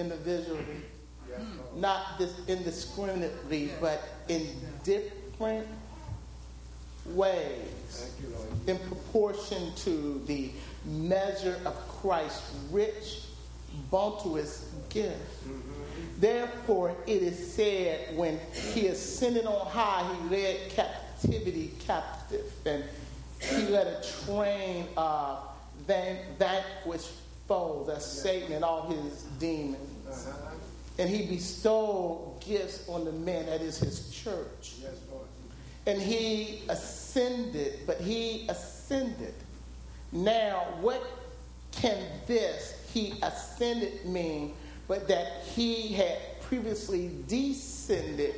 individually, not this indiscriminately, but in different ways in proportion to the measure of Christ's rich, bounteous gift. Therefore, it is said, when he ascended on high, he led captivity captive, and he led a train of van- vanquished foes, that's Satan and all his demons. And he bestowed gifts on the men, that is his church. And he ascended, but he ascended. Now, what can this he ascended mean but that he had previously descended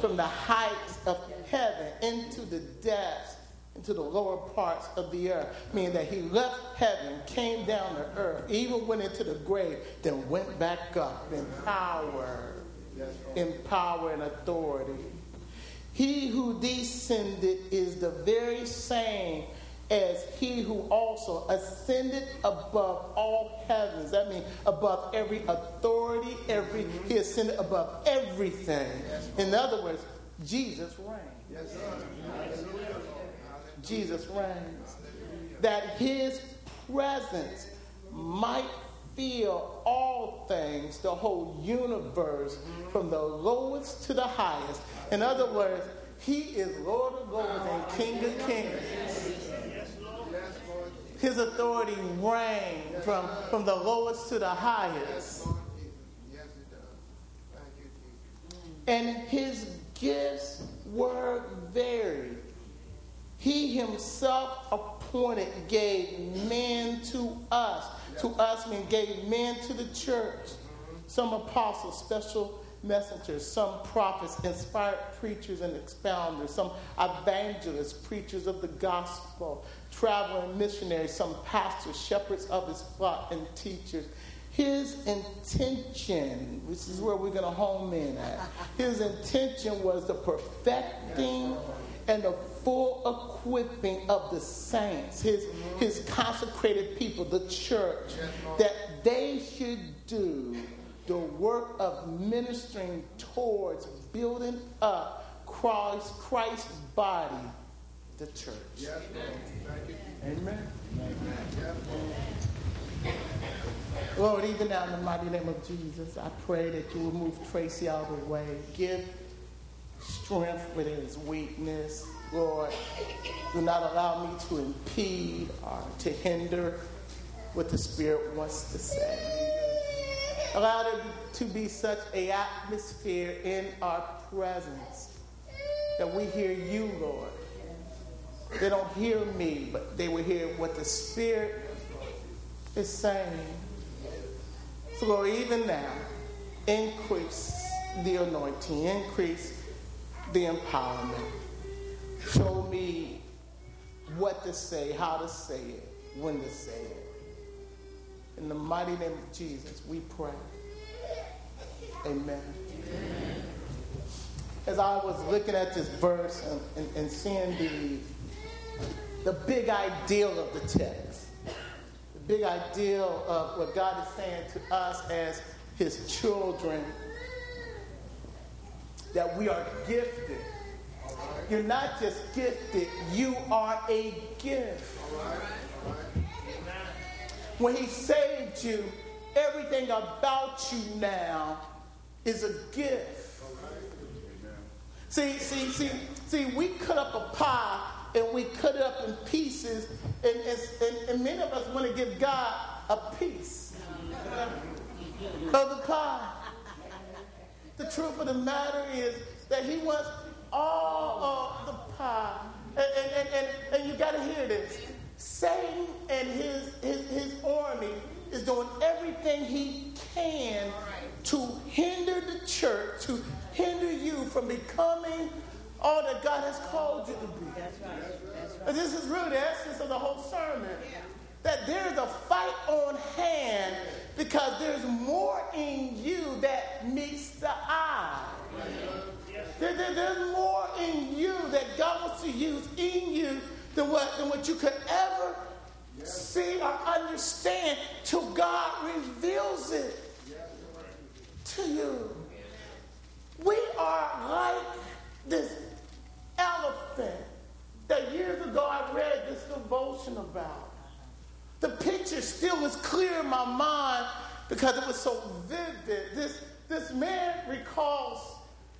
from the heights of heaven into the depths, into the lower parts of the earth. Meaning that he left heaven, came down to earth, even went into the grave, then went back up in power, in power and authority. He who descended is the very same as he who also ascended above all heavens. That means above every authority, every he ascended above everything. In other words, Jesus reigns. Jesus reigns. That his presence might fill all things, the whole universe, from the lowest to the highest. In other words, he is Lord of lords and King of kings. His authority reigns from, from the lowest to the highest. And his gifts were varied. He himself appointed, gave men to us. To us mean gave men to the church. Some apostles, special messengers, some prophets, inspired preachers and expounders, some evangelists, preachers of the gospel, traveling missionaries, some pastors, shepherds of his flock, and teachers. His intention, which is where we're going to home in at, his intention was the perfecting and the full equipping of the saints, his, his consecrated people, the church, that they should do the work of ministering towards building up Christ, Christ's body, the church. Yes, Amen. Amen. Lord, even now in the mighty name of Jesus, I pray that you will move Tracy out of the way. Give strength where there is weakness. Lord, do not allow me to impede or to hinder what the Spirit wants to say. Allow there to be such a atmosphere in our presence that we hear you, Lord. They don't hear me, but they will hear what the Spirit is saying. So, Lord, even now, increase the anointing, increase the empowerment. Show me what to say, how to say it, when to say it. In the mighty name of Jesus, we pray. Amen. Amen. As I was looking at this verse and, and, and seeing the, the big ideal of the text, the big ideal of what God is saying to us as his children, that we are gifted. You're not just gifted, you are a gift. When he saved you, everything about you now is a gift. See, see, see, see, we cut up a pie and we cut it up in pieces, and, and, and many of us want to give God a piece of the pie. The truth of the matter is that He wants all of the pie. And, and, and, and, you got to hear this. Satan and his, his, his army is doing everything he can to hinder the church, to hinder you from becoming all that God has called you to be. That's right. That's right. This is really the essence of the whole sermon. That there's a fight on hand because there's more in you that meets the eye. There, there, there's more in you that God wants to use in you than what, than what you could ever see or understand till God reveals it. to you. We are like this elephant that years ago I read this devotion about. The picture still is clear in my mind because it was so vivid. This, this man recalls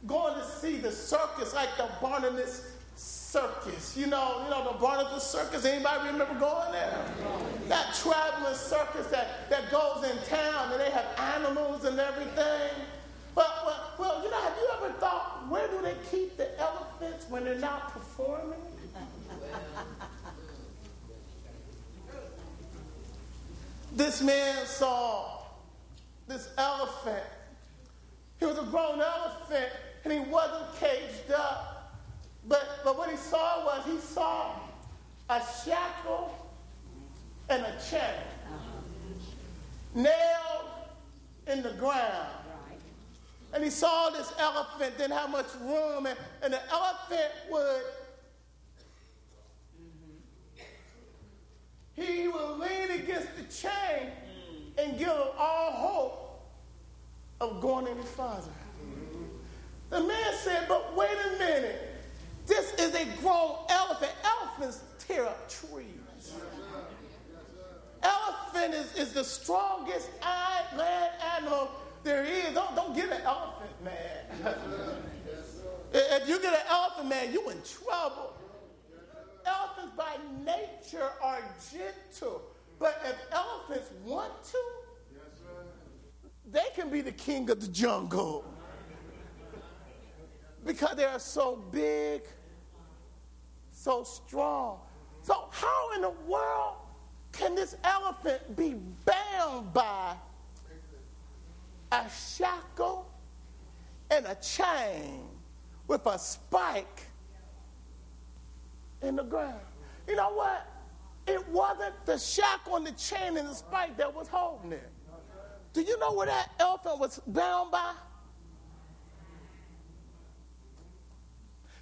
going to see the circus, like the Barnabas Circus. You know, you know the Barnabas Circus. Anybody remember going there? That traveling circus that, that goes in town and they have animals and everything. But, but well, you know, have you ever thought where do they keep the elephants when they're not performing? This man saw this elephant. He was a grown elephant and he wasn't caged up. But, but what he saw was he saw a shackle and a chain nailed in the ground. And he saw this elephant didn't have much room, and, and the elephant would he will lean against the chain and give up all hope of going any farther. The man said, But wait a minute. This is a grown elephant. Elephants tear up trees. Elephant is, is the strongest land animal there is. Don't, don't get an elephant man. if you get an elephant man, you in trouble by nature are gentle. But if elephants want to, they can be the king of the jungle. Because they are so big, so strong. So, how in the world can this elephant be bound by a shackle and a chain with a spike in the ground. You know what? It wasn't the shack on the chain and the spike that was holding it. Do you know where that elephant was bound by?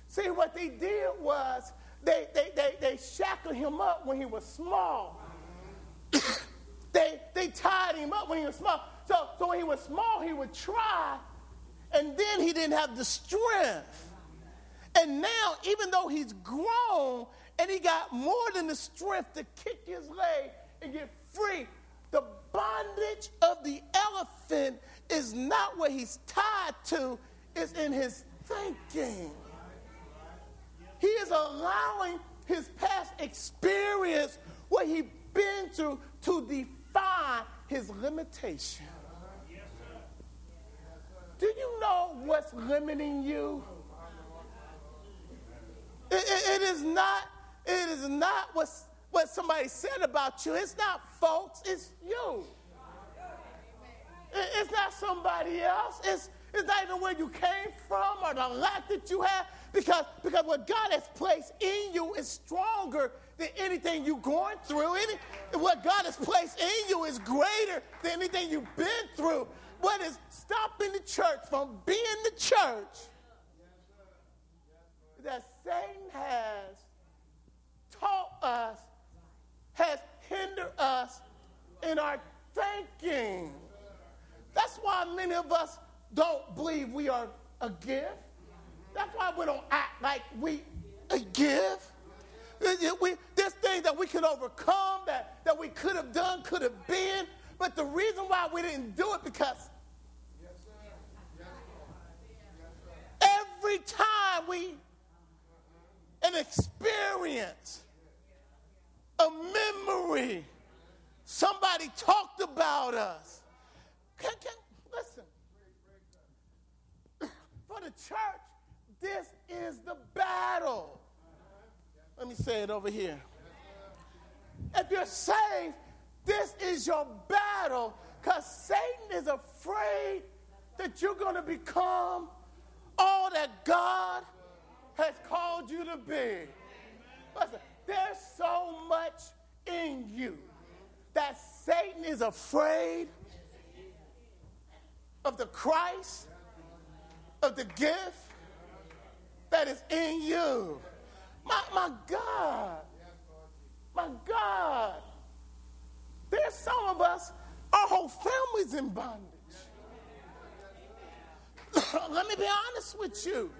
See, what they did was they, they, they, they shackled him up when he was small. they, they tied him up when he was small. So, so when he was small, he would try, and then he didn't have the strength. And now, even though he's grown and he got more than the strength to kick his leg and get free, the bondage of the elephant is not where he's tied to, it's in his thinking. He is allowing his past experience, what he's been through, to define his limitation. Do you know what's limiting you? It, it, it is not, it is not what, what somebody said about you. It's not folks, it's you. It's not somebody else. It's, it's not even where you came from or the lack that you have. Because, because what God has placed in you is stronger than anything you're going through. Any, what God has placed in you is greater than anything you've been through. What is stopping the church from being the church that Satan has taught us, has hindered us in our thinking. That's why many of us don't believe we are a gift. That's why we don't act like we a gift. We, things that we can overcome that, that we could have done, could have been, but the reason why we didn't do it because every time we an experience, a memory. Somebody talked about us. Can, can, listen, for the church, this is the battle. Let me say it over here. If you're saved, this is your battle because Satan is afraid that you're going to become all that God has called you to be. Listen, there's so much in you that Satan is afraid of the Christ, of the gift that is in you. My, my God. My God. There's some of us, our whole family's in bondage. let me be honest with you.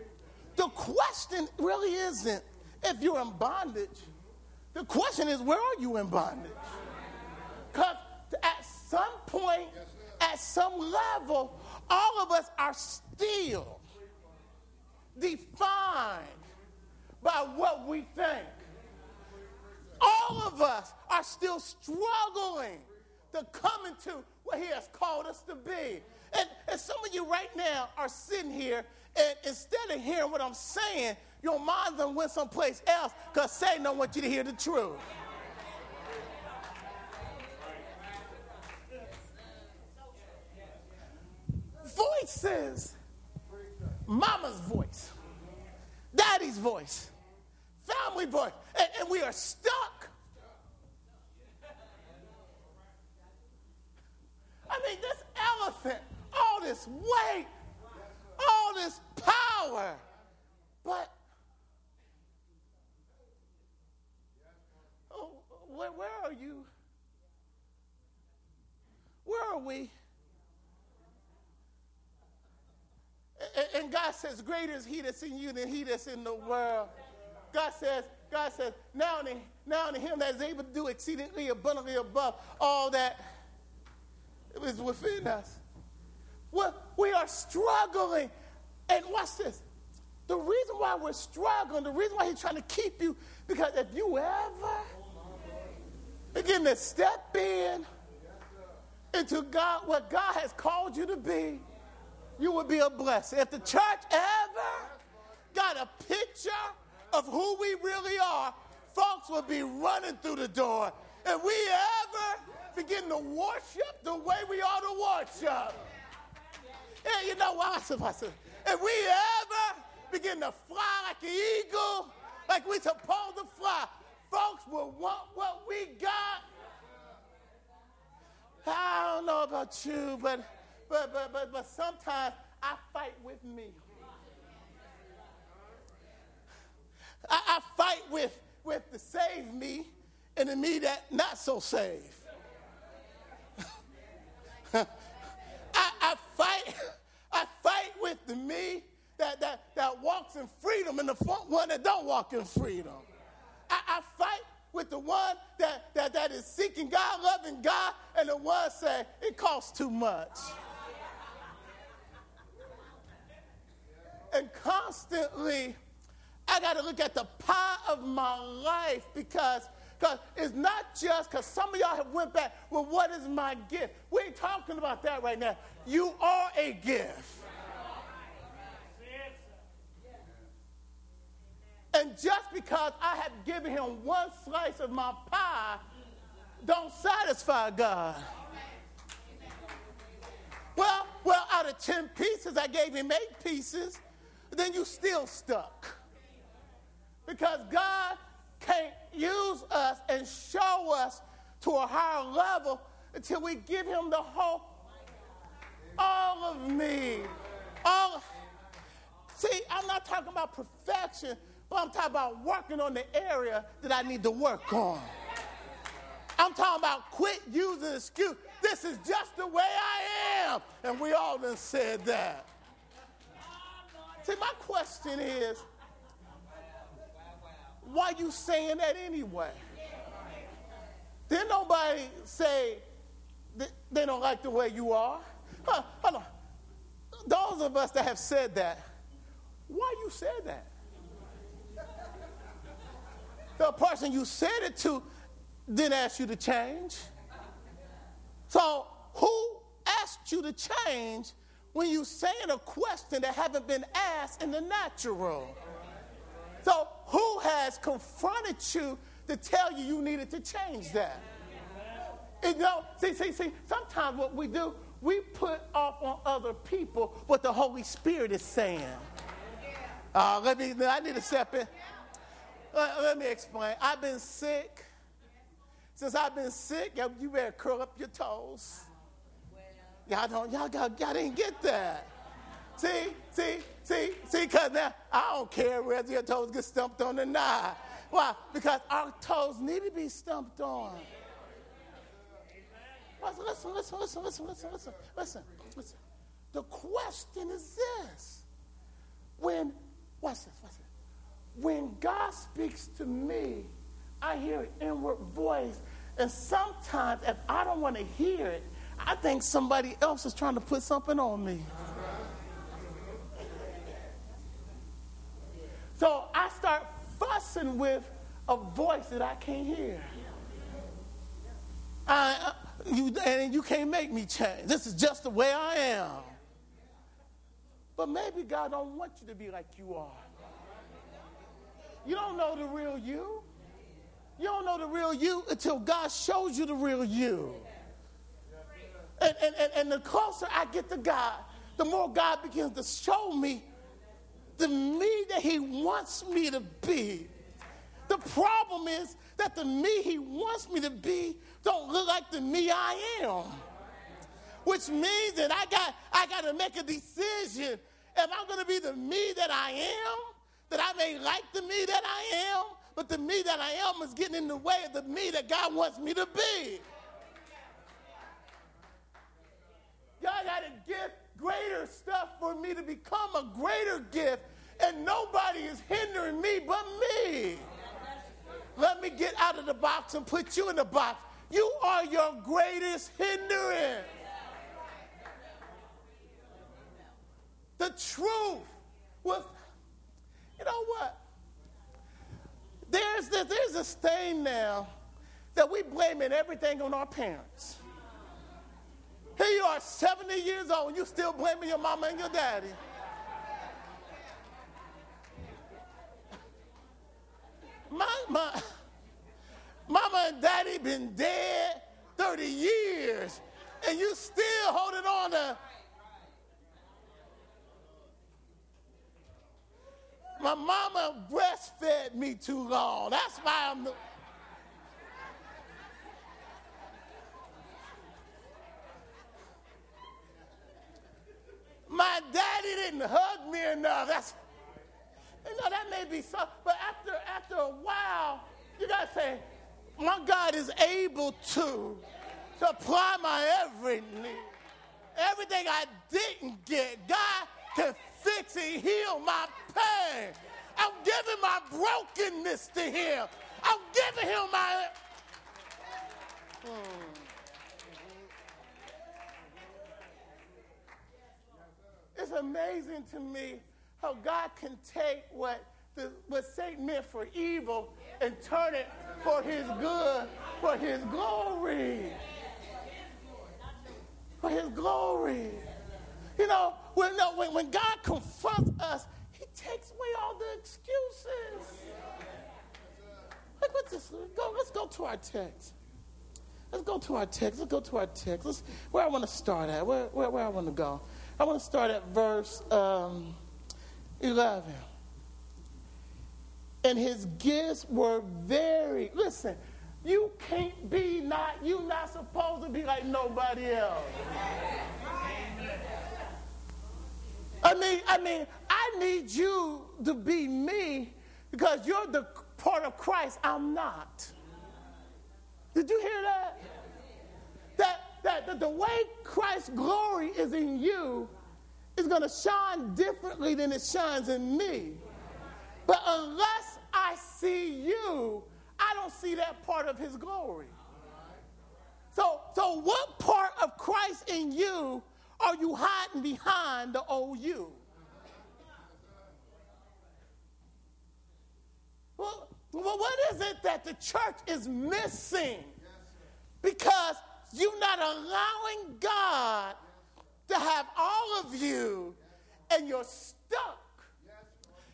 The question really isn't if you're in bondage. The question is, where are you in bondage? Because at some point, at some level, all of us are still defined by what we think. All of us are still struggling to come into what He has called us to be. And, and some of you right now are sitting here, and instead of hearing what I'm saying, your mind then went someplace else because Satan don't want you to hear the truth. Voices. Mama's voice. Daddy's voice. Family voice. And, and we are stuck. I mean, this elephant, all this weight, all this power, but where, where are you? Where are we? And God says, Greater is he that's in you than he that's in the world. God says, God says, now to, now to him that is able to do exceedingly abundantly above all that is within us. Well, we are struggling. And watch this. The reason why we're struggling, the reason why he's trying to keep you, because if you ever begin to step in into God, what God has called you to be, you will be a blessing. If the church ever got a picture of who we really are, folks will be running through the door. If we ever begin to worship the way we ought to worship, yeah, you know said. If we ever begin to fly like an eagle, like we're supposed to fly, folks will want what we got I don't know about you, but but but but but sometimes I fight with me. I, I fight with with the save me and the me that not so saved. I, I fight I fight with the me that, that, that walks in freedom and the one that don't walk in freedom. I, I fight with the one that, that, that is seeking God, loving God, and the one saying it costs too much. And constantly, I got to look at the pie of my life because because it's not just because some of y'all have went back, well, what is my gift? We ain't talking about that right now. You are a gift. And just because I have given him one slice of my pie, don't satisfy God. Well, well, out of 10 pieces, I gave him eight pieces, then you still stuck. Because God can't use us and show us to a higher level until we give him the whole, all of me. All, see, I'm not talking about perfection. But I'm talking about working on the area that I need to work on. I'm talking about quit using excuse. This is just the way I am. And we all done said that. See, my question is, why you saying that anyway? Didn't nobody say they don't like the way you are? Huh, Those of us that have said that, why you said that? The person you said it to didn't ask you to change. So, who asked you to change when you saying a question that haven't been asked in the natural? So, who has confronted you to tell you you needed to change that? You know, see, see, see, sometimes what we do, we put off on other people what the Holy Spirit is saying. Uh, let me, I need to step in. Let, let me explain. I've been sick. Since I've been sick, you better curl up your toes. Y'all don't, y'all, y'all, y'all didn't get that. See, see, see, see, because now I don't care whether your toes get stumped on or not. Why? Because our toes need to be stumped on. Listen, listen, listen, listen, listen, listen, listen, listen, listen. the question is this. When, what's this, what's this? When God speaks to me, I hear an inward voice. And sometimes, if I don't want to hear it, I think somebody else is trying to put something on me. So I start fussing with a voice that I can't hear. I, uh, you, and you can't make me change. This is just the way I am. But maybe God don't want you to be like you are. You don't know the real you. You don't know the real you until God shows you the real you. And, and, and, and the closer I get to God, the more God begins to show me the me that He wants me to be. The problem is that the me He wants me to be don't look like the me I am. Which means that I got I got to make a decision. Am I going to be the me that I am? That I may like the me that I am, but the me that I am is getting in the way of the me that God wants me to be. God got a gift, greater stuff for me to become a greater gift, and nobody is hindering me but me. Let me get out of the box and put you in the box. You are your greatest hindrance. The truth was, you know what? There's this, there's a stain now that we blaming everything on our parents. Here you are, 70 years old, you still blaming your mama and your daddy. My, my, mama and daddy been dead 30 years, and you still holding on to. My mama breastfed me too long. That's why I'm. The, My daddy didn't hug me enough. That's, you know, that may be so, but after, after a while, you got to say, my God is able to supply my every need. Everything I didn't get, God can fix and heal my pain. I'm giving my brokenness to Him. I'm giving Him my. Hmm. It's amazing to me how God can take what, the, what Satan meant for evil and turn it for his good, for his glory. For his glory. You know, when, no, when, when God confronts us, he takes away all the excuses. Look what's this. Let's go, let's go to our text. Let's go to our text. Let's go to our text. Let's, where I want to start at. Where, where, where I want to go. I want to start at verse um, 11. And his gifts were very, listen, you can't be not, you not supposed to be like nobody else. I mean, I mean, I need you to be me because you're the part of Christ I'm not. Did you hear that? That that, that the way Christ's glory is in you is going to shine differently than it shines in me. But unless I see you, I don't see that part of his glory. So, so what part of Christ in you are you hiding behind the old you? Well, well, what is it that the church is missing? Because you're not allowing God to have all of you and you're stuck.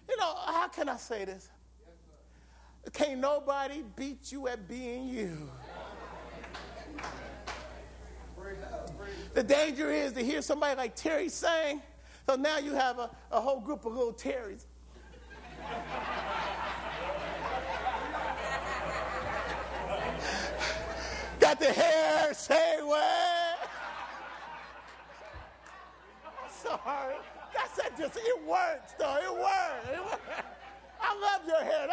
You know, how can I say this? Can't nobody beat you at being you. The danger is to hear somebody like Terry sing, so now you have a, a whole group of little Terrys. got the hair, say what? Sorry. That's that just, it works though. It works. It works. I love your hair.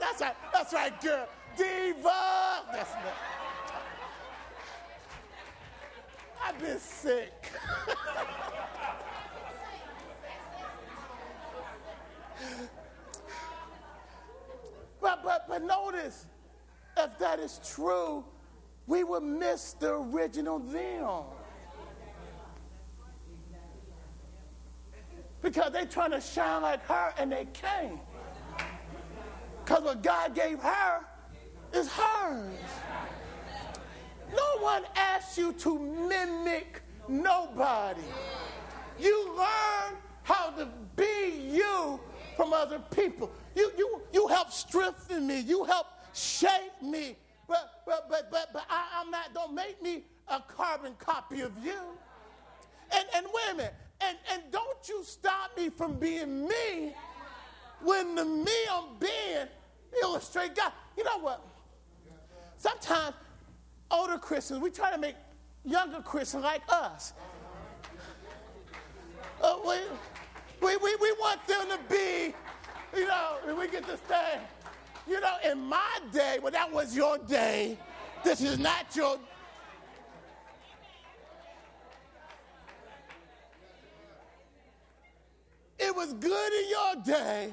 That's right. That's right, girl. Diva. That's not. I've been sick. but, but, but notice, if that is true, we would miss the original them. Because they trying to shine like her and they can't. Because what God gave her is hers. No one asks you to mimic nobody. You learn how to be you from other people. You, you, you help strengthen me. You help shape me. But, but, but, but, but I, am not, don't make me a carbon copy of you. And, and wait a minute. And, and don't you stop me from being me when the me I'm being illustrate God. You know what? Sometimes older Christians, we try to make younger Christians like us. Uh, we, we, we, we want them to be, you know, we get this thing. You know, in my day, well, that was your day. This is not your. It was good in your day,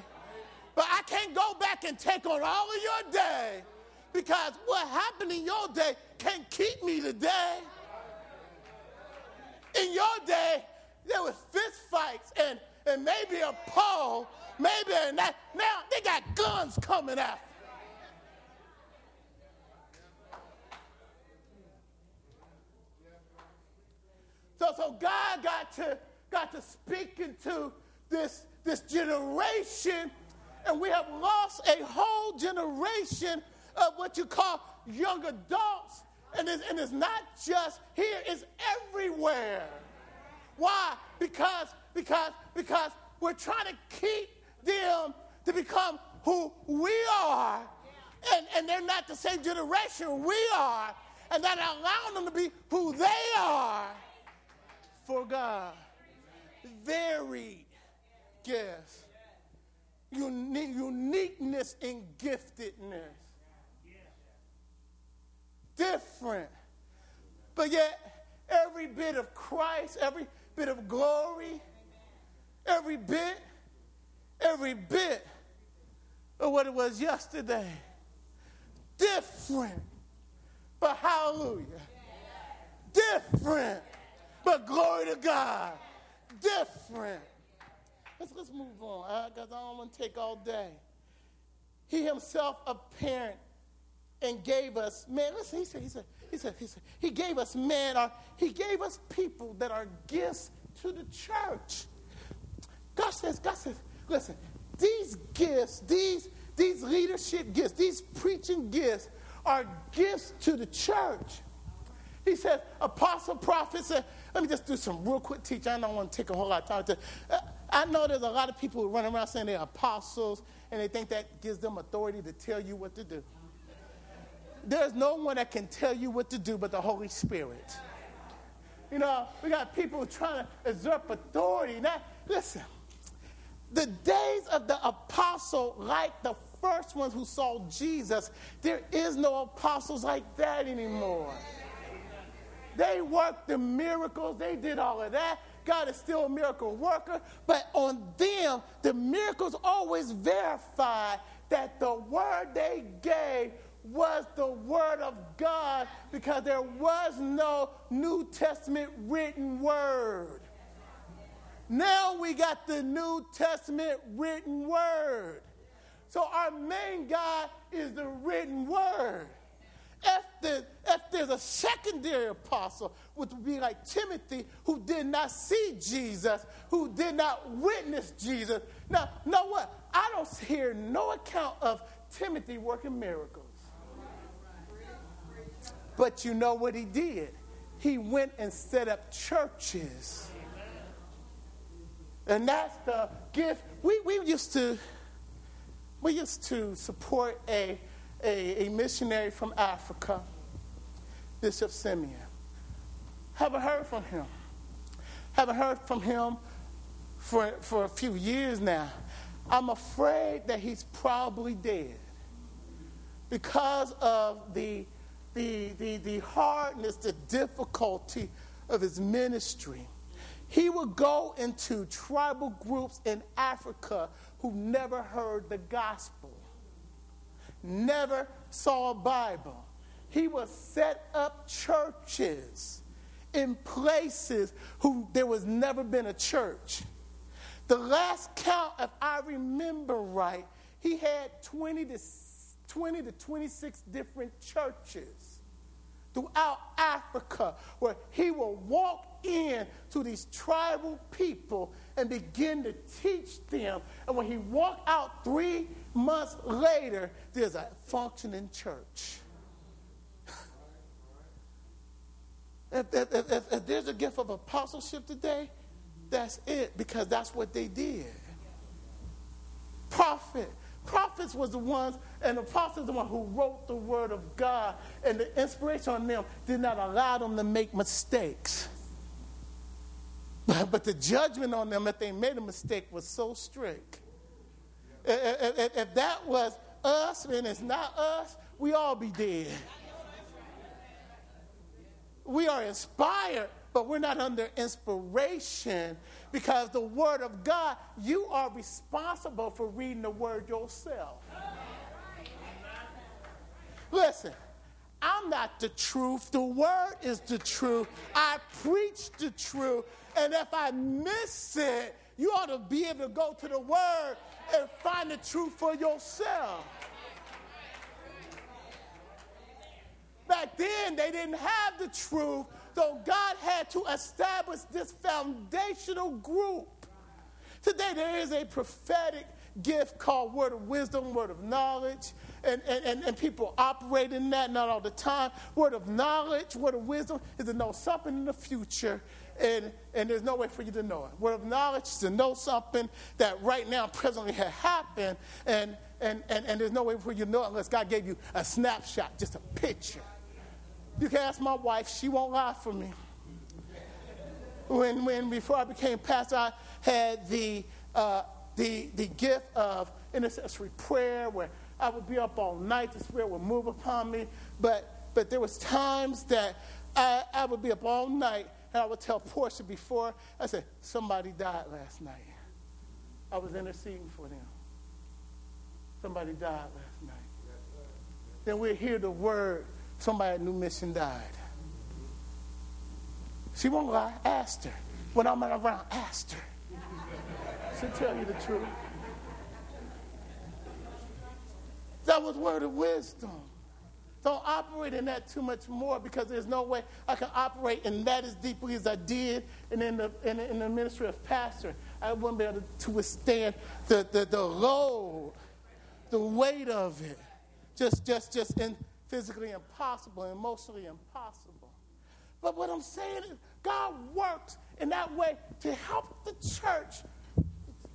but I can't go back and take on all of your day because what happened in your day can't keep me today. In your day, there was fist fights and, and maybe a pole, maybe a that. Now they got guns coming out. So, so God got to, got to speak into this, this generation, and we have lost a whole generation of what you call young adults. And it's, and it's not just here, it's everywhere. Why? Because, because, because we're trying to keep them to become who we are. And, and they're not the same generation we are. And that allowing them to be who they are for God. Varied gifts. Uni- uniqueness and giftedness. Different. But yet, every bit of Christ, every bit of glory, every bit, every bit of what it was yesterday. Different, but hallelujah. Different, but glory to God. Different. Let's, let's move on because uh, I don't want to take all day. He himself apparent and gave us, man, listen, he said, he said, he said, he said, he gave us men, or he gave us people that are gifts to the church. God says, God says, listen, these gifts, these, these leadership gifts, these preaching gifts are gifts to the church. He says, apostle, prophet, said, let me just do some real quick teaching. I don't want to take a whole lot of time. To, uh, I know there's a lot of people who run around saying they're apostles and they think that gives them authority to tell you what to do. There's no one that can tell you what to do but the Holy Spirit. You know, we got people trying to usurp authority. Now, listen, the days of the apostle, like the first ones who saw Jesus, there is no apostles like that anymore. They worked the miracles, they did all of that. God is still a miracle worker, but on them, the miracles always verify that the word they gave was the Word of God because there was no New Testament written Word. Now we got the New Testament written Word. So our main God is the written Word. If, the, if there's a secondary apostle, which would be like Timothy, who did not see Jesus, who did not witness Jesus. Now, know what? I don't hear no account of Timothy working miracles. But you know what he did? He went and set up churches. And that's the gift. We, we used to we used to support a, a, a missionary from Africa, Bishop Simeon. Haven't heard from him. Haven't heard from him for, for a few years now. I'm afraid that he's probably dead because of the the, the, the hardness, the difficulty of his ministry. He would go into tribal groups in Africa who never heard the gospel. never saw a Bible. He would set up churches in places who there was never been a church. The last count, if I remember right, he had 20 to, 20 to 26 different churches throughout Africa where he will walk in to these tribal people and begin to teach them. And when he walked out three months later, there's a functioning church. if, if, if, if there's a gift of apostleship today, that's it because that's what they did. Prophet, Prophets was the ones, and the apostles the one who wrote the word of God, and the inspiration on them did not allow them to make mistakes. But, the judgment on them if they made a mistake was so strict. If that was us and it's not us, we all be dead. We are inspired but we're not under inspiration because the Word of God, you are responsible for reading the Word yourself. Listen, I'm not the truth. The Word is the truth. I preach the truth. And if I miss it, you ought to be able to go to the Word and find the truth for yourself. Back then, they didn't have the truth, so God had to establish this foundational group. Today, there is a prophetic gift called word of wisdom, word of knowledge, and, and, and, people operate in that, not all the time. Word of knowledge, word of wisdom is to know something in the future, and, and there's no way for you to know it. Word of knowledge is to know something that right now, presently, has happened, and, and, and, and there's no way for you to know it unless God gave you a snapshot, just a picture. You can ask my wife, she won't lie for me. When, when before I became pastor, I had the, uh, the, the gift of intercessory prayer where I would be up all night, the Spirit would move upon me. But, but there was times that I, I would be up all night and I would tell Portia before, I said, somebody died last night. I was interceding for them. Somebody died last night. Then we'd hear the word somebody at New Mission died. She won't lie. Ask her. When I'm around, ask her. She'll tell you the truth. That was word of wisdom. Don't operate in that too much more because there's no way I can operate in that as deeply as I did and in the, in, in the ministry of pastor. I wouldn't be able to withstand the, the, the load, the weight of it. Just, just, just in physically impossible, emotionally impossible. But what I'm saying is, God works in that way to help the church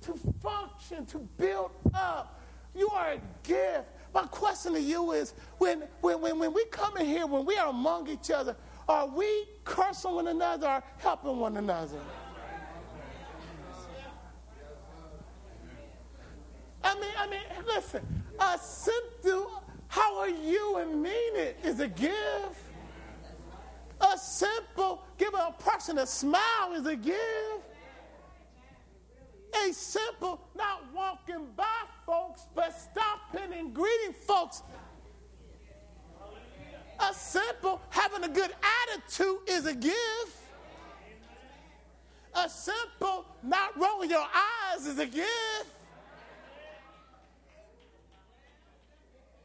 to function, to build up. You are a gift. My question to you is when, when, when, when we come in here, when we are among each other, are we cursing one another or helping one another? I mean, I mean, listen, a simple how are you and mean it is a gift. A simple, giving a person a smile is a gift. A simple, not walking by folks, but stopping and greeting folks. A simple, having a good attitude is a gift. A simple, not rolling your eyes is a gift.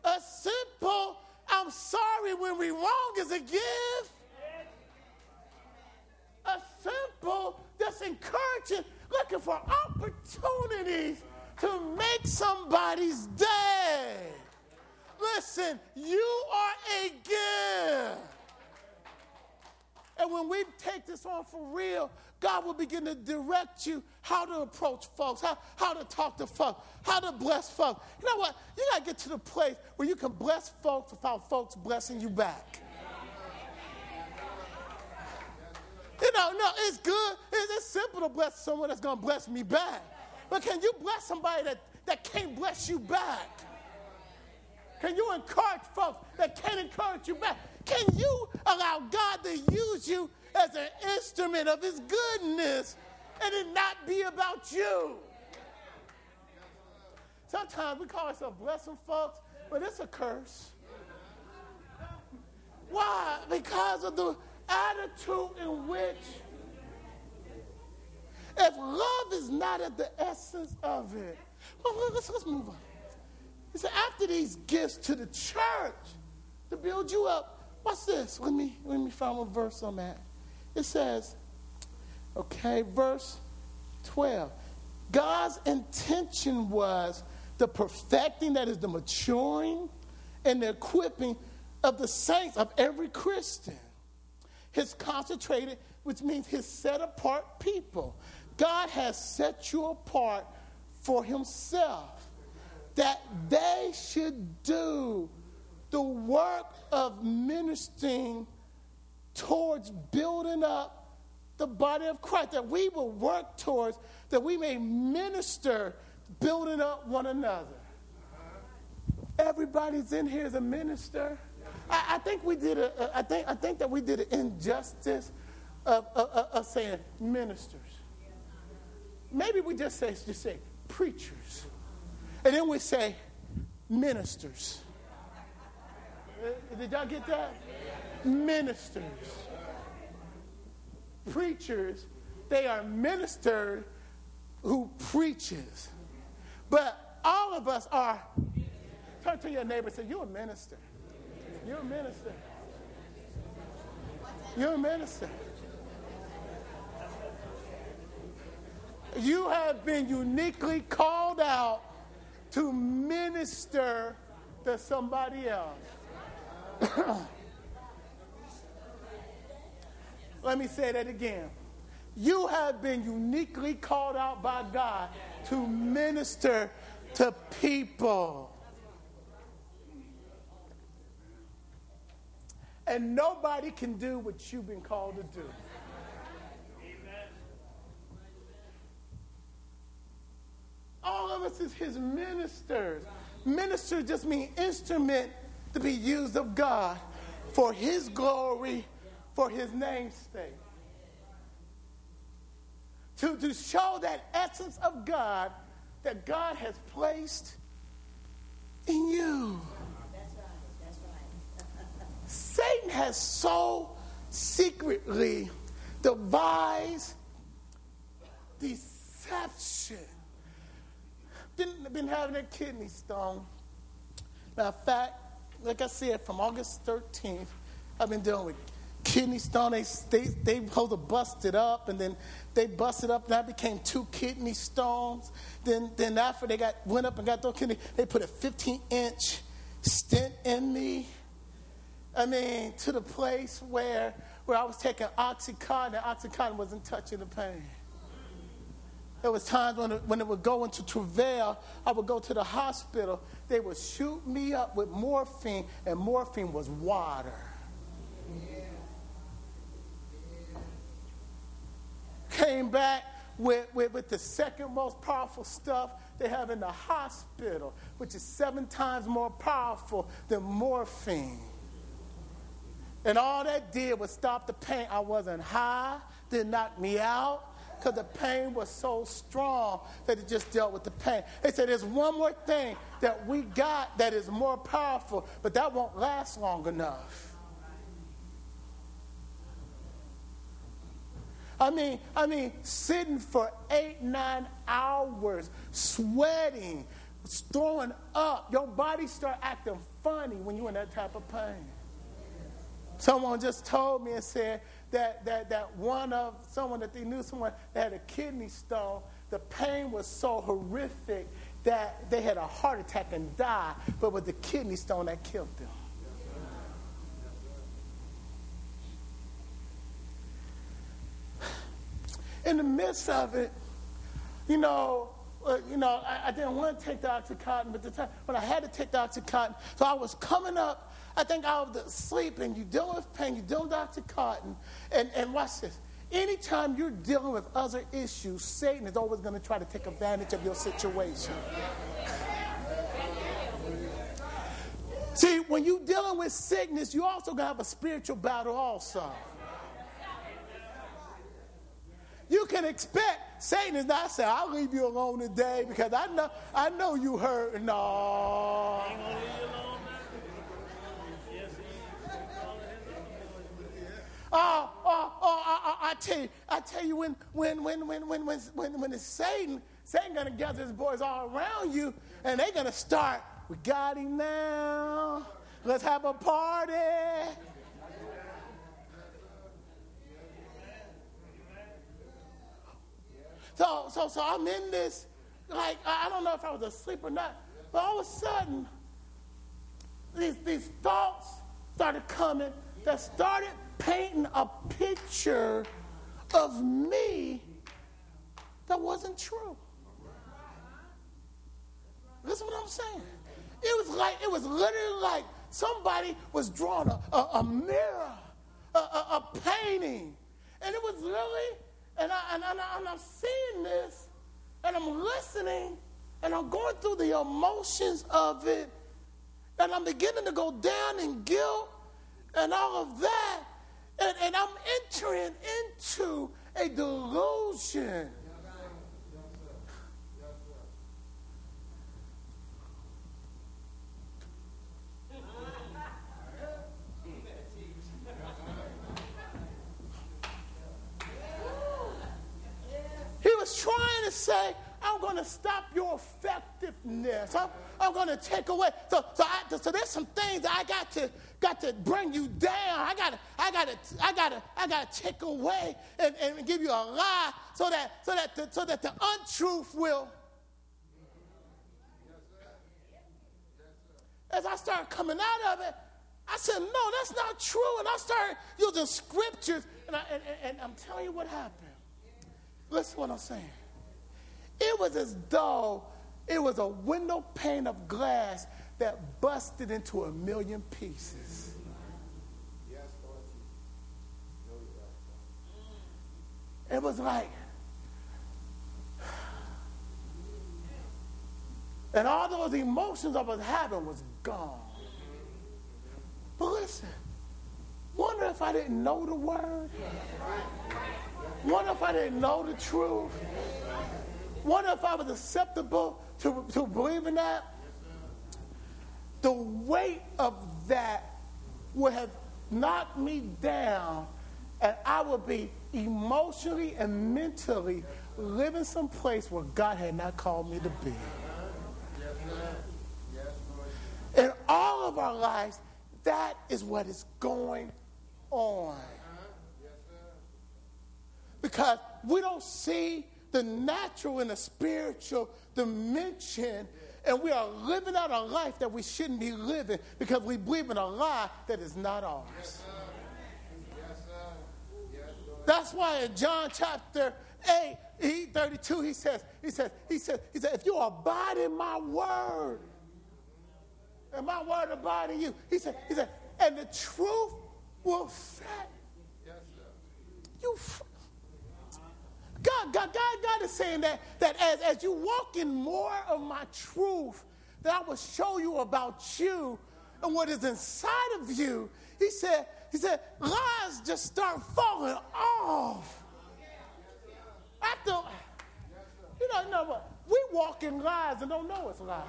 A simple, I'm sorry when we wrong is a gift. A simple, just encouraging, looking for opportunities to make somebody's day. Listen, you are a gift. And when we take this on for real, God will begin to direct you how to approach folks, how, how to talk to folks, how to bless folks. You know what? You got to get to the place where you can bless folks without folks blessing you back. You know, no, it's good. It's, it's simple to bless someone that's going to bless me back. But can you bless somebody that, that can't bless you back? Can you encourage folks that can't encourage you back? Can you allow God to use you as an instrument of his goodness and it not be about you. Sometimes we call ourselves blessing folks, But it's a curse. Why? Because of the attitude in which, if love is not at the essence of it, well, let's, let's move on. He said, after these gifts to the church to build you up, what's this? Let me, let me find a verse on that. It says, okay, verse 12. God's intention was the perfecting, that is the maturing and the equipping of the saints, of every Christian. His consecrated, which means his set apart people. God has set you apart for himself that they should do the work of ministering towards building up the body of Christ, that we will work towards, that we may minister building up one another. Everybody's in here as a minister. I, I think we did a, I think, I think that we did an injustice of, of, of saying ministers. Maybe we just say, just say preachers. And then we say ministers. Did y'all get that? Ministers. Preachers, they are ministers who preaches. But all of us are. Turn to your neighbor and say, You're a minister. You're a minister. You're a minister. You have been uniquely called out to minister to somebody else. Let me say that again. You have been uniquely called out by God to minister to people. And nobody can do what you've been called to do. All of us is his ministers. Minister just means instrument to be used of God for his glory, for his name's sake. To, to show that essence of God that God has placed in you. Satan has so secretly devised deception been, been having a kidney stone. Matter of fact, like I said, from August 13th, I've been dealing with kidney stone. They, they, they hold to bust it up, and then they busted up, and that became two kidney stones. Then, then after they got went up and got those kidney, they put a 15 inch stent in me. I mean, to the place where, where I was taking Oxycontin, and Oxycontin wasn't touching the pain. There was times when it, when it would go into travail, I would go to the hospital. They would shoot me up with morphine, and morphine was water. Came back with, with, with the second most powerful stuff they have in the hospital, which is seven times more powerful than morphine. And all that did was stop the pain. I wasn't high, didn't knock me out because the pain was so strong that it just dealt with the pain. They said there's one more thing that we got that is more powerful, but that won't last long enough. I mean, I mean, sitting for eight, nine hours, sweating, throwing up. Your body start acting funny when you're in that type of pain. Someone just told me and said, that, that, that one of someone that they knew, someone that had a kidney stone, the pain was so horrific that they had a heart attack and died, but it was the kidney stone that killed them. In the midst of it, you know, uh, you know, I, I, didn't want to take the Oxycontin, but the time when I had to take the Oxycontin, so I was coming up I think out of the sleep and you're dealing with pain, you're dealing with. Cotton. And, and watch this. Anytime you're dealing with other issues, Satan is always going to try to take advantage of your situation. See, when you're dealing with sickness, you also going to have a spiritual battle also you can expect Satan is not saying, I'll leave you alone today because I know I know you hurt. No. Oh, oh, oh, oh, I tell you, I tell you when when when when when when when, when it's Satan, Satan gonna gather his boys all around you and they're gonna start, we got him now. Let's have a party. So, so, so I'm in this, like, I don't know if I was asleep or not, but all of a sudden, these, these thoughts started coming that started painting a picture of me that wasn't true. Listen what I'm saying. It was like, it was literally like somebody was drawing a, a, a mirror, a, a, a, painting. And it was really, and, I, and, I, and I'm seeing this, and I'm listening, and I'm going through the emotions of it, and I'm beginning to go down in guilt and all of that. And, and I'm entering into a delusion. He was trying to say, I'm going to stop your effectiveness. I'm, I'm going to take away. So, so, I, so there's some things I got to got to bring you down. I got to, I got to, I got to, I got to take away and, and give you a lie so that, so that, the, so that the untruth will. As I started coming out of it, I said, no, that's not true. And I started using scriptures. And, I, and, and I'm telling you what happened. Listen what I'm saying. It was as though it was a window pane of glass that busted into a million pieces. It was like, and all those emotions I was having was gone. But listen, wonder if I didn't know the word. Wonder if I didn't know the truth. Wonder if I was acceptable to, to believe in that. The weight of that would have knocked me down, and I would be emotionally and mentally living someplace where God had not called me to be. In all of our lives, that is what is going on. Because we don't see the natural and the spiritual dimension, and we are living out a life that we shouldn't be living because we believe in a lie that is not ours. Yes, yes, yes, That's why in John chapter 8, he, 32, he says, he says, he says, he says, if you abide in my word, and my word abide in you, he said, he said, and the truth will set you free. God, God, God, God is saying that, that as, as you walk in more of my truth, that I will show you about you and what is inside of you. He said, he said, lies just start falling off. After, you know, you know what? We walk in lies and don't know it's lies.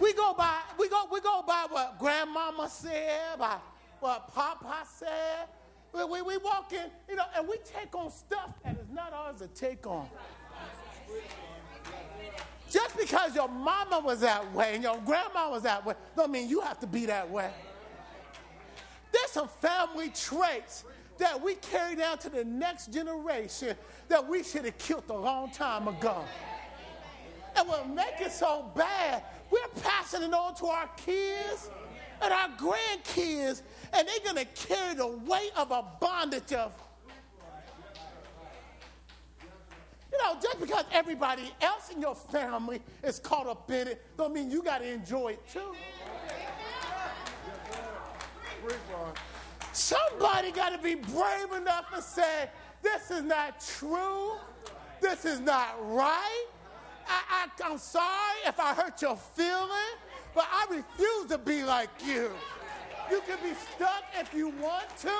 We go by, we go, we go by what grandmama said, by what papa said, we, we, we walk in, you know, and we take on stuff that is not ours to take on. Just because your mama was that way and your grandma was that way, don't mean you have to be that way. There's some family traits that we carry down to the next generation that we should have killed a long time ago. And what make it so bad, we're passing it on to our kids and our grandkids, and they're going to carry the weight of a bondage of. You know, just because everybody else in your family is caught up in it, don't mean you got to enjoy it too. Somebody got to be brave enough to say, this is not true. This is not right. I, I, I'm sorry if I hurt your feeling, but I refuse to be like you. You can be stuck if you want to.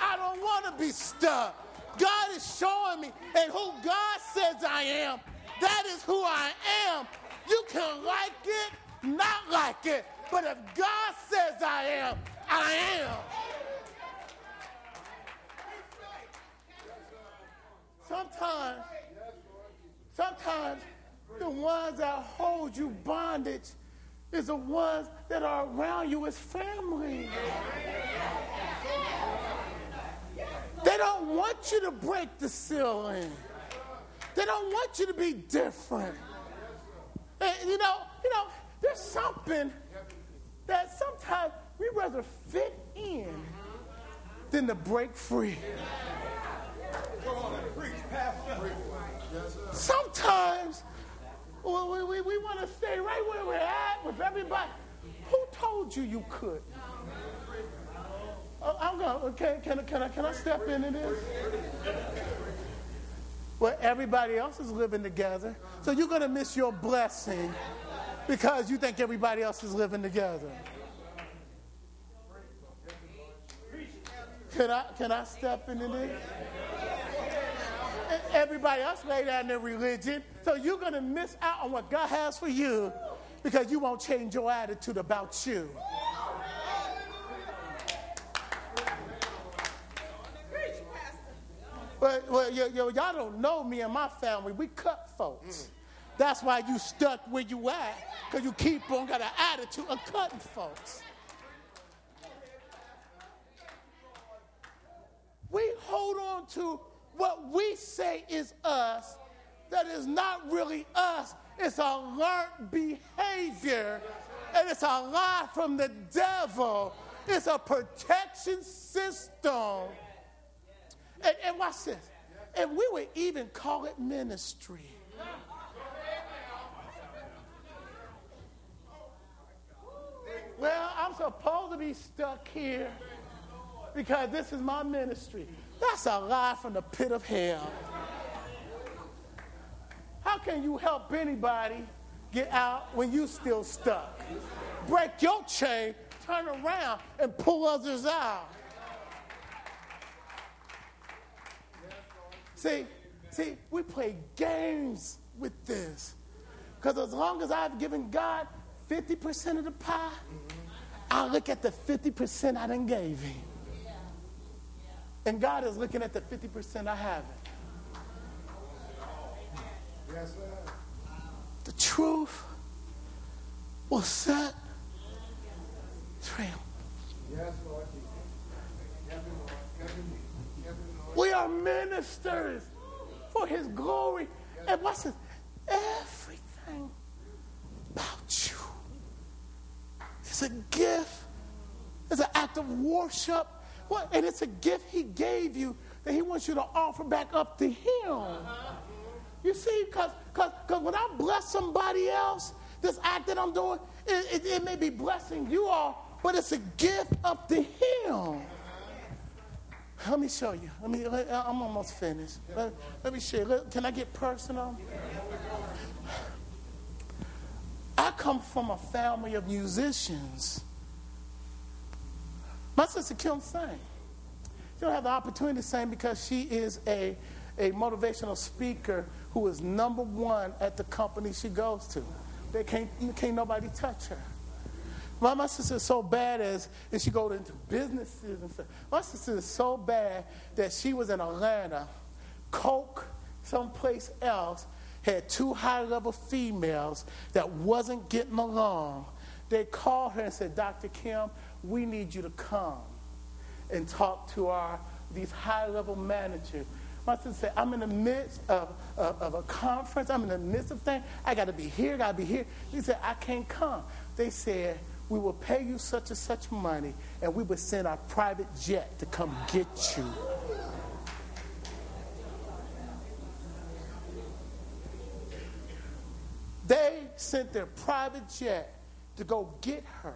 I don't want to be stuck. God is showing me, and who God says I am, that is who I am. You can like it, not like it, but if God says I am, I am. Sometimes, sometimes the ones that hold you bondage is the ones that are around you as family. They don't want you to break the ceiling. They don't want you to be different. And, you know, you know, there's something that sometimes we rather fit in than to break free. Sometimes we, we, we want to stay right where we're at with everybody. Who told you you could? Oh, I'm going, okay, can, can, I, can I step into this? Well, everybody else is living together. So you're going to miss your blessing because you think everybody else is living together. Can I, can I step into this? Everybody else lay down their religion. So you're going to miss out on what God has for you because you won't change your attitude about you. But well, yo, y'all don't know me and my family. We cut folks. That's why you stuck where you at, because you keep on got an attitude of cutting folks. We hold on to what we say is us that is not really us. It's a learned behavior, and it's a lie from the devil. It's a protection system. And, and watch this. And we would even call it ministry. Well, I'm supposed to be stuck here because this is my ministry. That's a lie from the pit of hell. How can you help anybody get out when you still stuck? Break your chain, turn around, and pull others out. See, see, we play games with this. Because as long as I've given God 50% of the pie, I look at the 50% I done gave him. And God is looking at the 50% I haven't. Yes, the truth will set free. Yes. We are ministers for his glory. And what's this? Everything about you is a gift. It's an act of worship what? And it's a gift he gave you that he wants you to offer back up to him. Uh-huh. You see, because when I bless somebody else, this act that I'm doing, it, it, it may be blessing you all, but it's a gift up to him. Uh-huh. Let me show you. Let me. Let, I'm almost finished. Let, let me share. Let, can I get personal? I come from a family of musicians. My sister Kim sang. She don't have the opportunity to sing because she is a, a motivational speaker who is number one at the company she goes to. They can't, can't nobody touch her. My, my sister is so bad as, as she goes into businesses and stuff. My sister is so bad that she was in Atlanta, Coke, someplace else, had two high-level females that wasn't getting along. They called her and said, Dr. Kim, we need you to come and talk to our these high-level managers. My sister said, I'm in the midst of, of, of, a conference. I'm in the midst of things. I got to be here. got to be here. He said, I can't come. They said, we will pay you such and such money, and we will send our private jet to come get you. They sent their private jet to go get her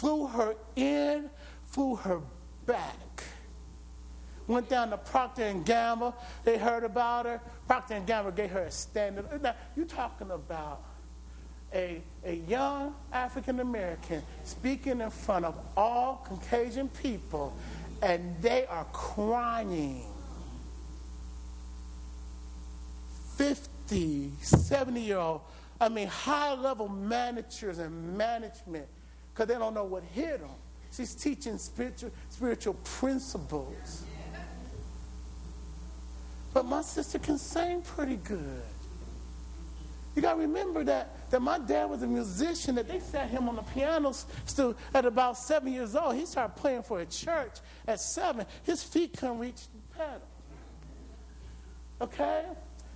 flew her in, flew her back. Went down to Procter and Gamble. They heard about her. Procter and Gamble gave her a standard. Now, you're talking about a, a young African American speaking in front of all Caucasian people, and they are crying. 50, 70 year old, I mean, high level managers and management because they don't know what hit them. She's teaching spiritual, spiritual principles. But my sister can sing pretty good. You got to remember that, that my dad was a musician, that they sat him on the piano stool at about seven years old. He started playing for a church at seven. His feet couldn't reach the pedal. Okay?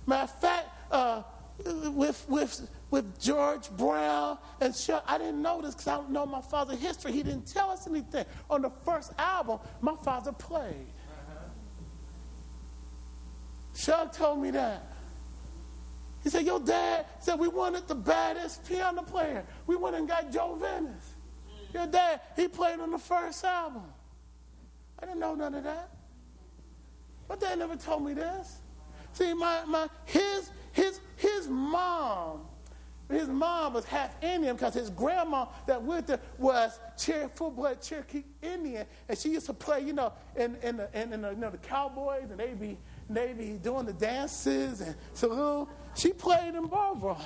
Matter of fact, uh, with, with, with George Brown and Chuck, I didn't know this because I don't know my father's history. He didn't tell us anything. On the first album, my father played. Chuck told me that. He said, Your dad said we wanted the baddest piano player. We went and got Joe Venice. Your dad, he played on the first album. I didn't know none of that. But they never told me this. See, my, my his his his mom, his mom was half Indian because his grandma that with her was full blood Cherokee Indian, and she used to play, you know, in in the, in, in the, you know, the cowboys, and they be they be doing the dances and saloon. She played in Barbara.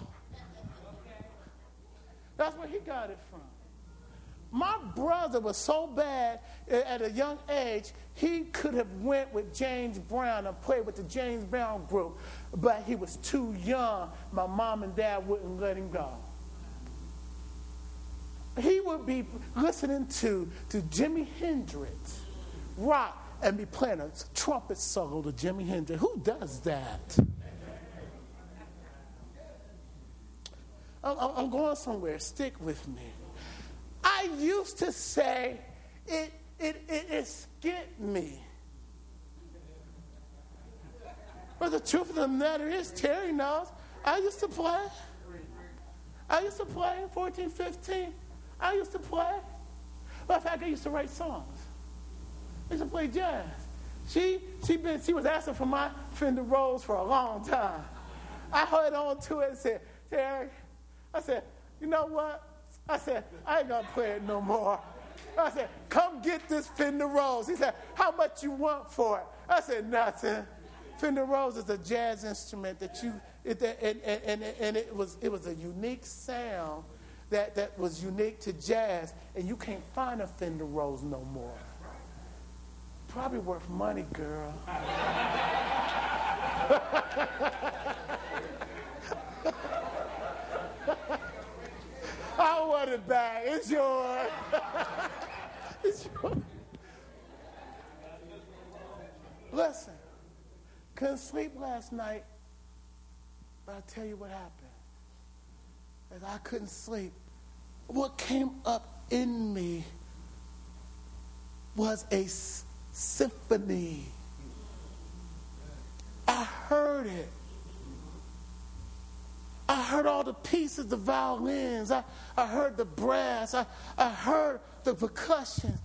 That's where he got it from. My brother was so bad at a young age, he could have went with James Brown and played with the James Brown group, but he was too young. My mom and dad wouldn't let him go. He would be listening to, to Jimi Hendrix, rock, and be playing a trumpet solo to Jimi Hendrix. Who does that? I'm going somewhere. Stick with me. I used to say it, it, it, it skipped me. But the truth of the matter is, Terry knows, I used to play. I used to play 14, 15. I used to play. But in fact, I used to write songs. I used to play jazz. She, she, been, she was asking for my Fender Rhodes for a long time. I held on to it and said, Terry, I said, you know what? I said, I ain't gonna play it no more. I said, come get this Fender Rhodes. He said, how much you want for it? I said, nothing. Fender Rhodes is a jazz instrument that you, it, and, and, and it, was, it was a unique sound that, that was unique to jazz, and you can't find a Fender Rhodes no more. Probably worth money, girl. I. It's yours. it's yours. Listen, couldn't sleep last night, but I'll tell you what happened. As I couldn't sleep, what came up in me was a symphony. I heard it. I heard all the pieces, the violins. I, I heard the brass. I, I heard the percussion.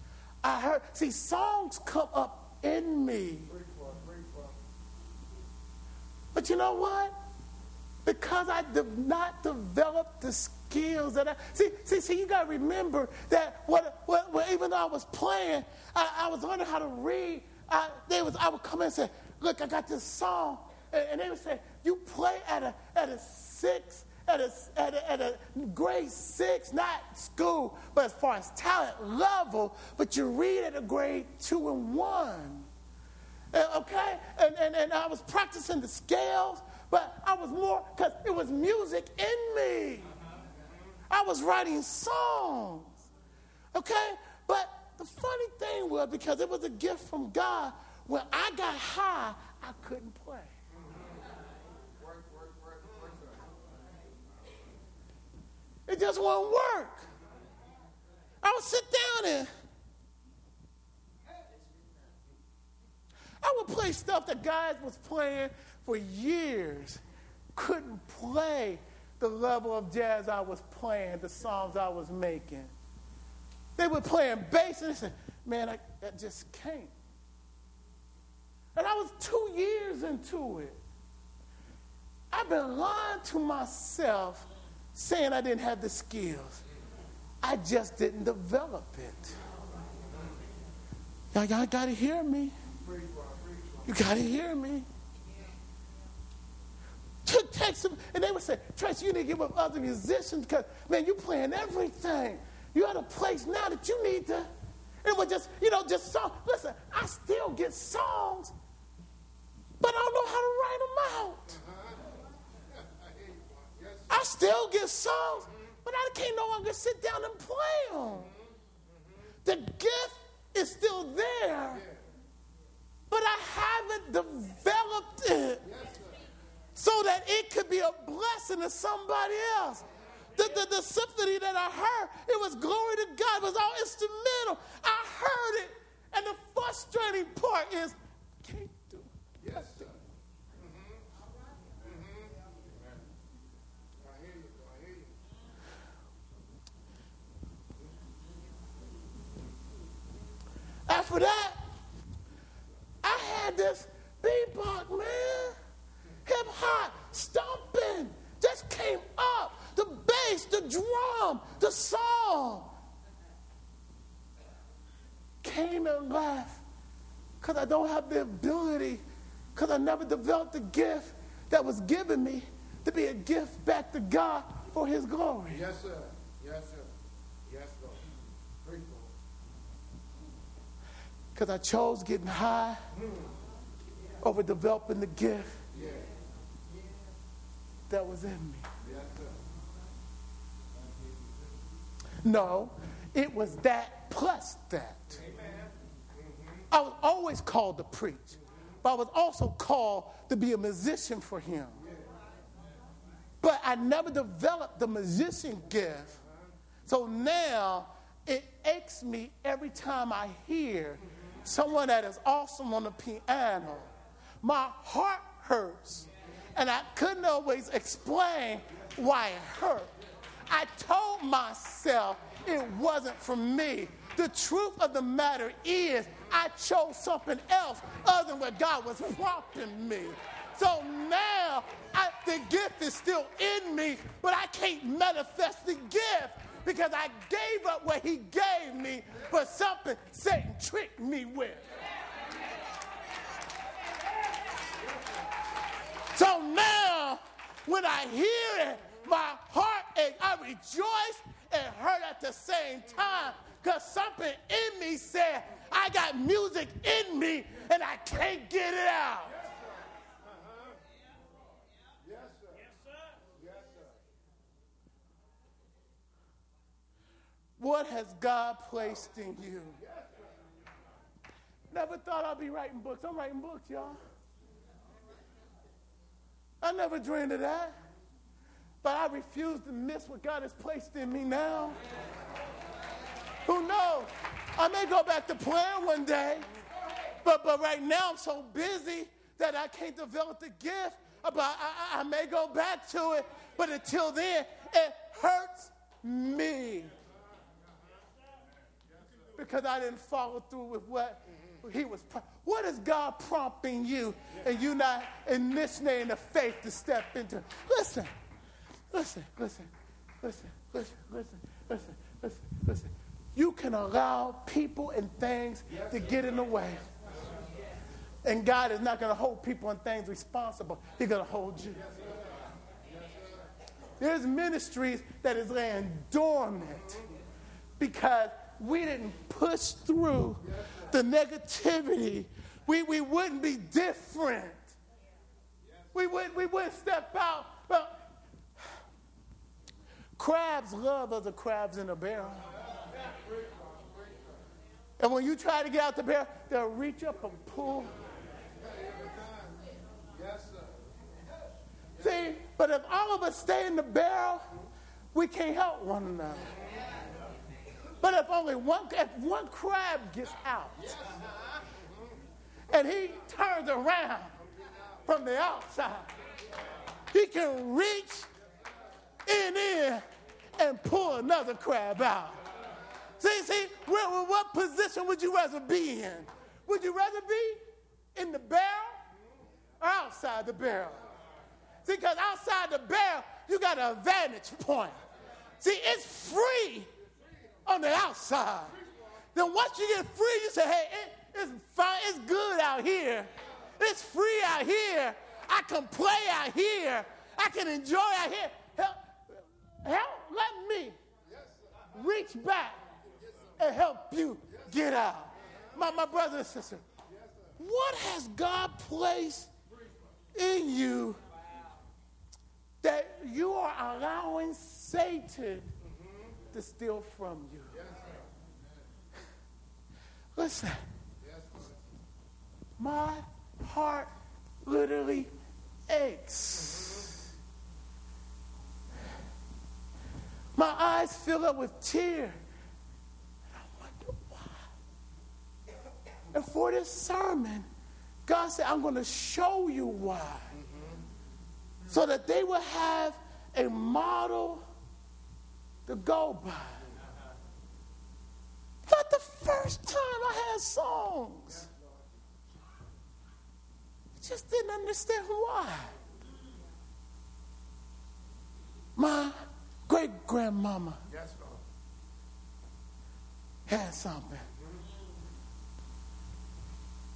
I heard, see, songs come up in me. But you know what? Because I did not develop the skills that I see. See, see, you got to remember that what, what, what, even though I was playing, I, I was learning how to read. I, they was, I would come in and say, "Look, I got this song," and, and they would say, "You play at a at a six, at a, at, a, at a grade six, not school, but as far as talent level, but you read at a grade two and one. Okay? And, and, and I was practicing the scales, but I was more, because it was music in me. I was writing songs. Okay? But the funny thing was, because it was a gift from God, when I got high, I couldn't play. It just won't work. I would sit down and I would play stuff that guys was playing for years. Couldn't play the level of jazz I was playing, the songs I was making. They were playing bass and they said, man, I, I just can't. And I was two years into it. I've been lying to myself saying I didn't have the skills. I just didn't develop it. Y'all, y'all got to hear me. You got to hear me. Took text and they would say, Tracy, you need to get with other musicians because, man, you're playing everything. You're at a place now that you need to. It was just, you know, just song. Listen, I still get songs, but I don't know how singing songs, but I can't no longer sit down and play them. The gift is still there, but I haven't developed it so that it could be a blessing to somebody else. The, the, the symphony that I heard, it was glory to God, it was all instrumental. I heard it, and the frustrating part is, can't do Yes, sir. Mm-hmm. Mm-hmm. I hear you. I hear you. After that, I had this bebop, man. Hip hop, stomping, just came up. The bass, the drum, the song came and left because I don't have the ability, because I never developed the gift that was given me to be a gift back to God for His glory. Yes, sir. Yes, sir. Yes, Lord. Praise the Lord. Because I chose getting high over developing the gift that was in me. No, it was that plus that. I was always called to preach, but I was also called to be a musician for him. But I never developed the musician gift. So now it aches me every time I hear someone that is awesome on the piano. My heart hurts. And I couldn't always explain why it hurt. I told myself it wasn't for me. The truth of the matter is, I chose something else other than what God was prompting me. So now I, the gift is still in me, but I can't manifest the gift because I gave up what He gave me for something Satan tricked me with. So now, when I hear it, my heart and I rejoice and hurt at the same time because something in me said, I got music in me and I can't get it out. Yes, sir. Yes, sir. What has God placed in you? Never thought I'd be writing books. I'm writing books, y'all. I never dreamed of that. But I refuse to miss what God has placed in me now. Who knows? I may go back to playing one day, but, but right now I'm so busy that I can't develop the gift. But I, I, I may go back to it, but until then, it hurts me because I didn't follow through with what he was. Pro- what is God prompting you, and you not initiating the faith to step into? Listen, listen, listen, listen, listen, listen, listen, listen, listen. You can allow people and things to get in the way. And God is not going to hold people and things responsible. He's going to hold you. There's ministries that is laying dormant because we didn't push through the negativity. We, we wouldn't be different. We, would, we wouldn't step out. But crabs love other crabs in a barrel. And when you try to get out the barrel, they'll reach up and pull. See, but if all of us stay in the barrel, we can't help one another. But if only one, if one crab gets out and he turns around from the outside, he can reach in in and pull another crab out. See, see, where, what position would you rather be in? Would you rather be in the barrel or outside the barrel? See, because outside the barrel, you got a vantage point. See, it's free on the outside. Then once you get free, you say, hey, it, it's fine, it's good out here. It's free out here. I can play out here. I can enjoy out here. Help, help, let me reach back and help you get out. My, my brother and sister, what has God placed in you that you are allowing Satan to steal from you. Listen, my heart literally aches. My eyes fill up with tears. And I wonder why. And for this sermon, God said, I'm going to show you why. So that they will have a model to go by. Not the first time I had songs. I just didn't understand why. My great grandmama had something.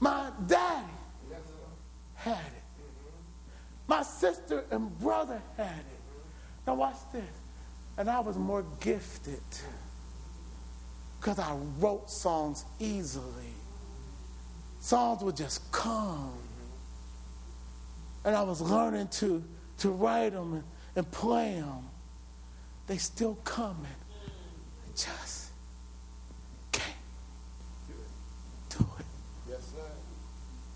My daddy had it. My sister and brother had it. Now watch this. And I was more gifted because I wrote songs easily. Songs would just come. And I was learning to, to write them and, and play them. They still coming. I just can't do it. Yes, sir.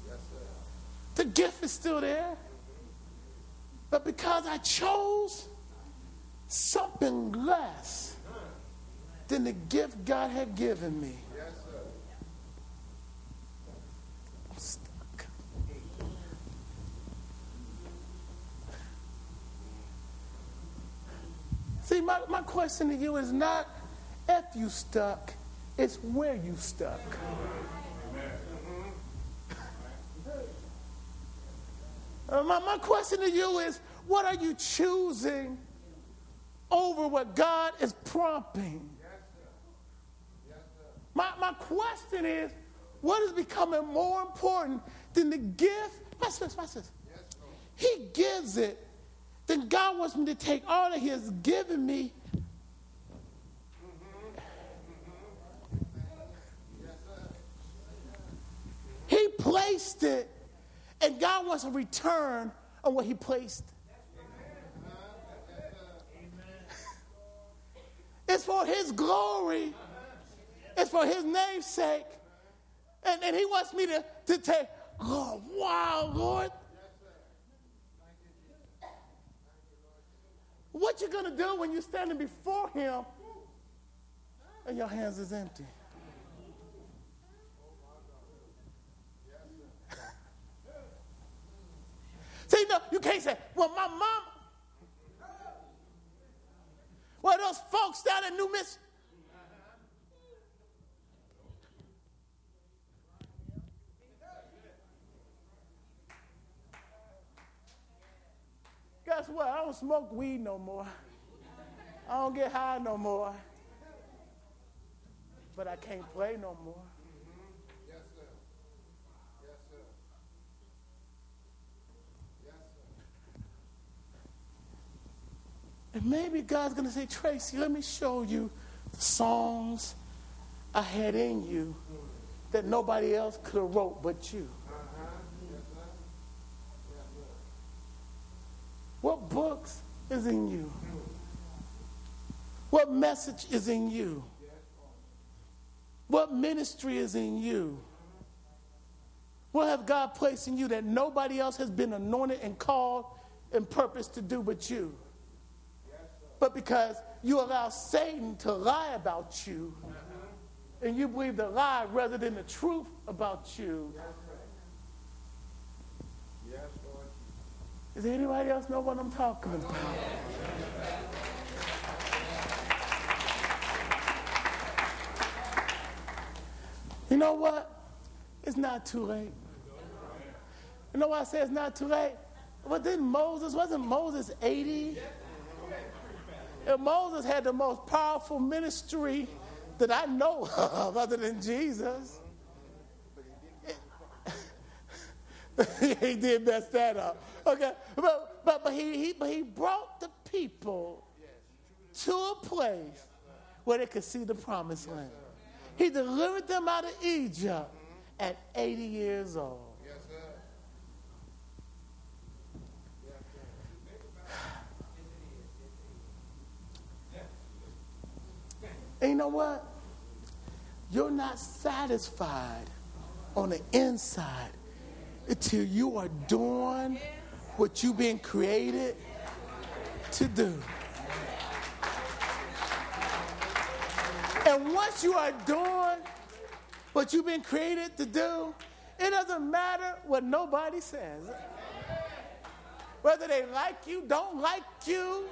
Yes, sir. The gift is still there. But because I chose something less than the gift God had given me, I'm stuck. See, my, my question to you is not if you stuck, it's where you stuck. Uh, my, my question to you is what are you choosing over what God is prompting? My, my question is what is becoming more important than the gift? Watch this, watch this. He gives it, then God wants me to take all that He has given me. He placed it, and God wants a return on what He placed. It's for His glory. It's for His name's sake. And, and He wants me to, to take, oh, wow, Lord. What you going to do when you're standing before Him and your hands is empty? See, no, you can't say, well, my mom. Well, those folks down in New Miss. Guess what? I don't smoke weed no more. I don't get high no more. But I can't play no more. Yes, sir. Yes, sir. Yes, sir. And maybe God's going to say, Tracy, let me show you the songs I had in you that nobody else could have wrote but you. What books is in you? What message is in you? What ministry is in you? What have God placed in you that nobody else has been anointed and called and purposed to do but you? But because you allow Satan to lie about you, and you believe the lie rather than the truth about you, does anybody else know what I'm talking about? You know what? It's not too late. You know why I say it's not too late? Well, didn't Moses, wasn't Moses 80? Moses had the most powerful ministry that I know of other than Jesus. he did mess that up. Okay, but but, but he, he but he brought the people to a place where they could see the promised land. He delivered them out of Egypt at 80 years old. You know what? You're not satisfied on the inside until you are doing what you've been created to do. And once you are doing what you've been created to do, it doesn't matter what nobody says. Whether they like you, don't like you,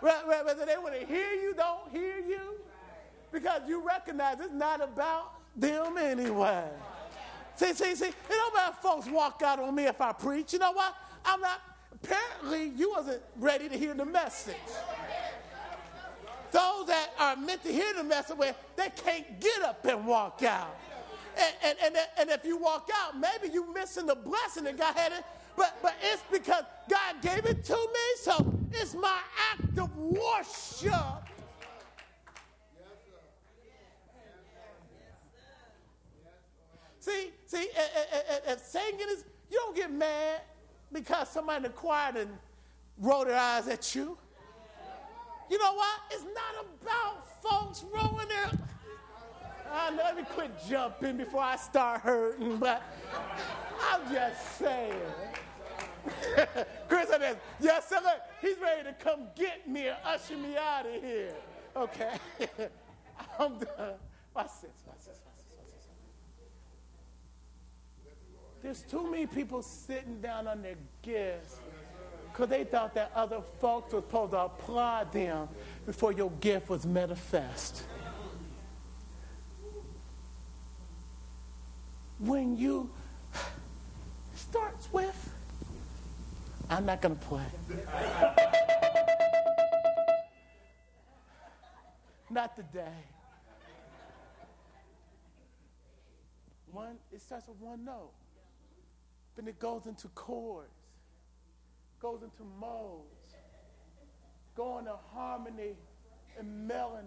whether they want to hear you, don't hear you, because you recognize it's not about them anyway. See, see, see, it don't matter if folks walk out on me if I preach. You know what? I'm not, apparently you wasn't ready to hear the message. Those that are meant to hear the message, they can't get up and walk out. And, and, and, and if you walk out, maybe you're missing the blessing that God had it. But, but it's because God gave it to me, so it's my act of worship. See, see, if singing is, you don't get mad because somebody in the choir and roll their eyes at you. You know what? It's not about folks rolling their. I know, let me quit jumping before I start hurting, but I'm just saying. Chris said, yes, sir, he's ready to come get me and usher me out of here. Okay. I'm done. Watch this, watch this, watch this, watch this. There's too many people sitting down on their gifts because they thought that other folks were supposed to applaud them before your gift was manifest. When you starts with, I'm not going to play. not today. One, it starts with one note. Then it goes into chords goes into modes, go into harmony and melody.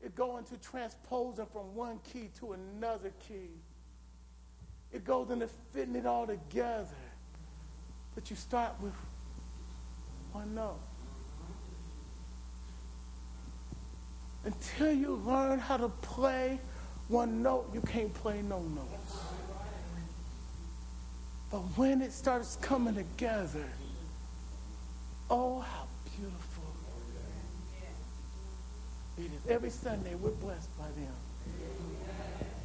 It goes into transposing from one key to another key. It goes into fitting it all together. But you start with one note. Until you learn how to play one note, you can't play no notes. But when it starts coming together, oh, how beautiful it is. Every Sunday, we're blessed by them.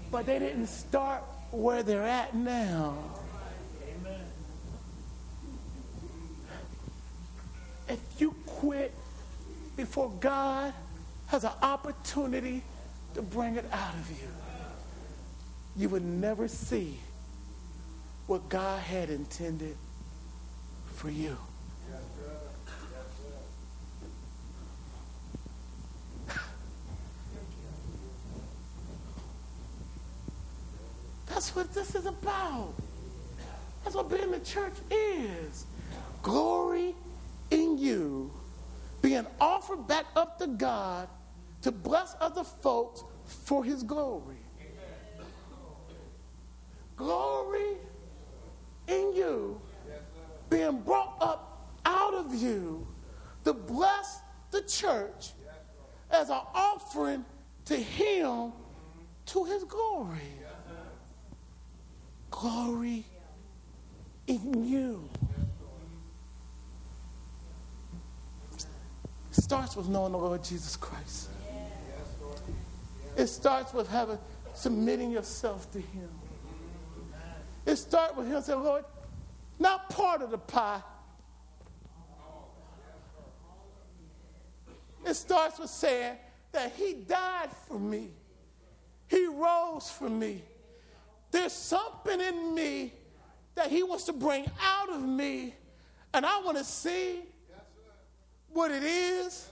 But they didn't start where they're at now. If you quit before God has an opportunity to bring it out of you, you would never see what God had intended for you. That's what this is about. That's what being in the church is. Glory in you being offered back up to God to bless other folks for his glory. Glory in you being brought up out of you to bless the church as an offering to him to his glory. Glory in you. Starts with knowing the Lord Jesus Christ. It starts with having submitting yourself to him. It starts with him saying, Lord, not part of the pie. It starts with saying that he died for me. He rose for me. There's something in me that he wants to bring out of me, and I want to see what it is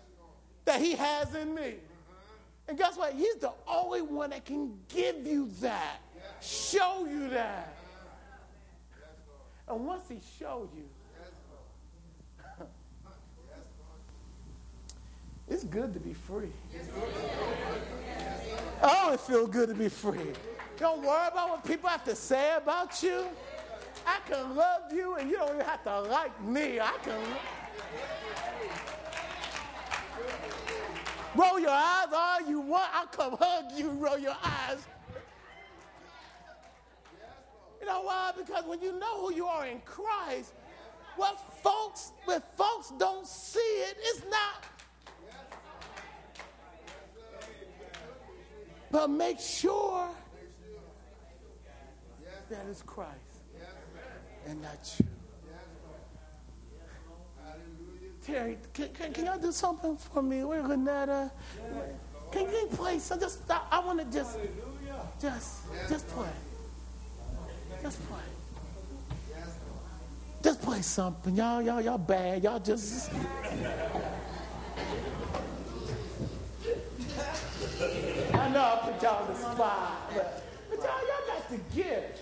that he has in me. And guess what? He's the only one that can give you that, show you that. And once he showed you, it's good to be free. Oh, it feels good to be free. Don't worry about what people have to say about you. I can love you and you don't even have to like me. I can. Roll your eyes all you want. I'll come hug you, roll your eyes. You know why? Because when you know who you are in Christ, what folks, when folks don't see it, it's not. But make sure that it's Christ and not you. Terry, can, can, can y'all do something for me? Where Renetta? Can you play some? Just I, I want to just, just, just play. Just play. Just play something. Y'all, y'all, y'all bad. Y'all just. I know I put y'all on the spot, but, but y'all, y'all got the gift.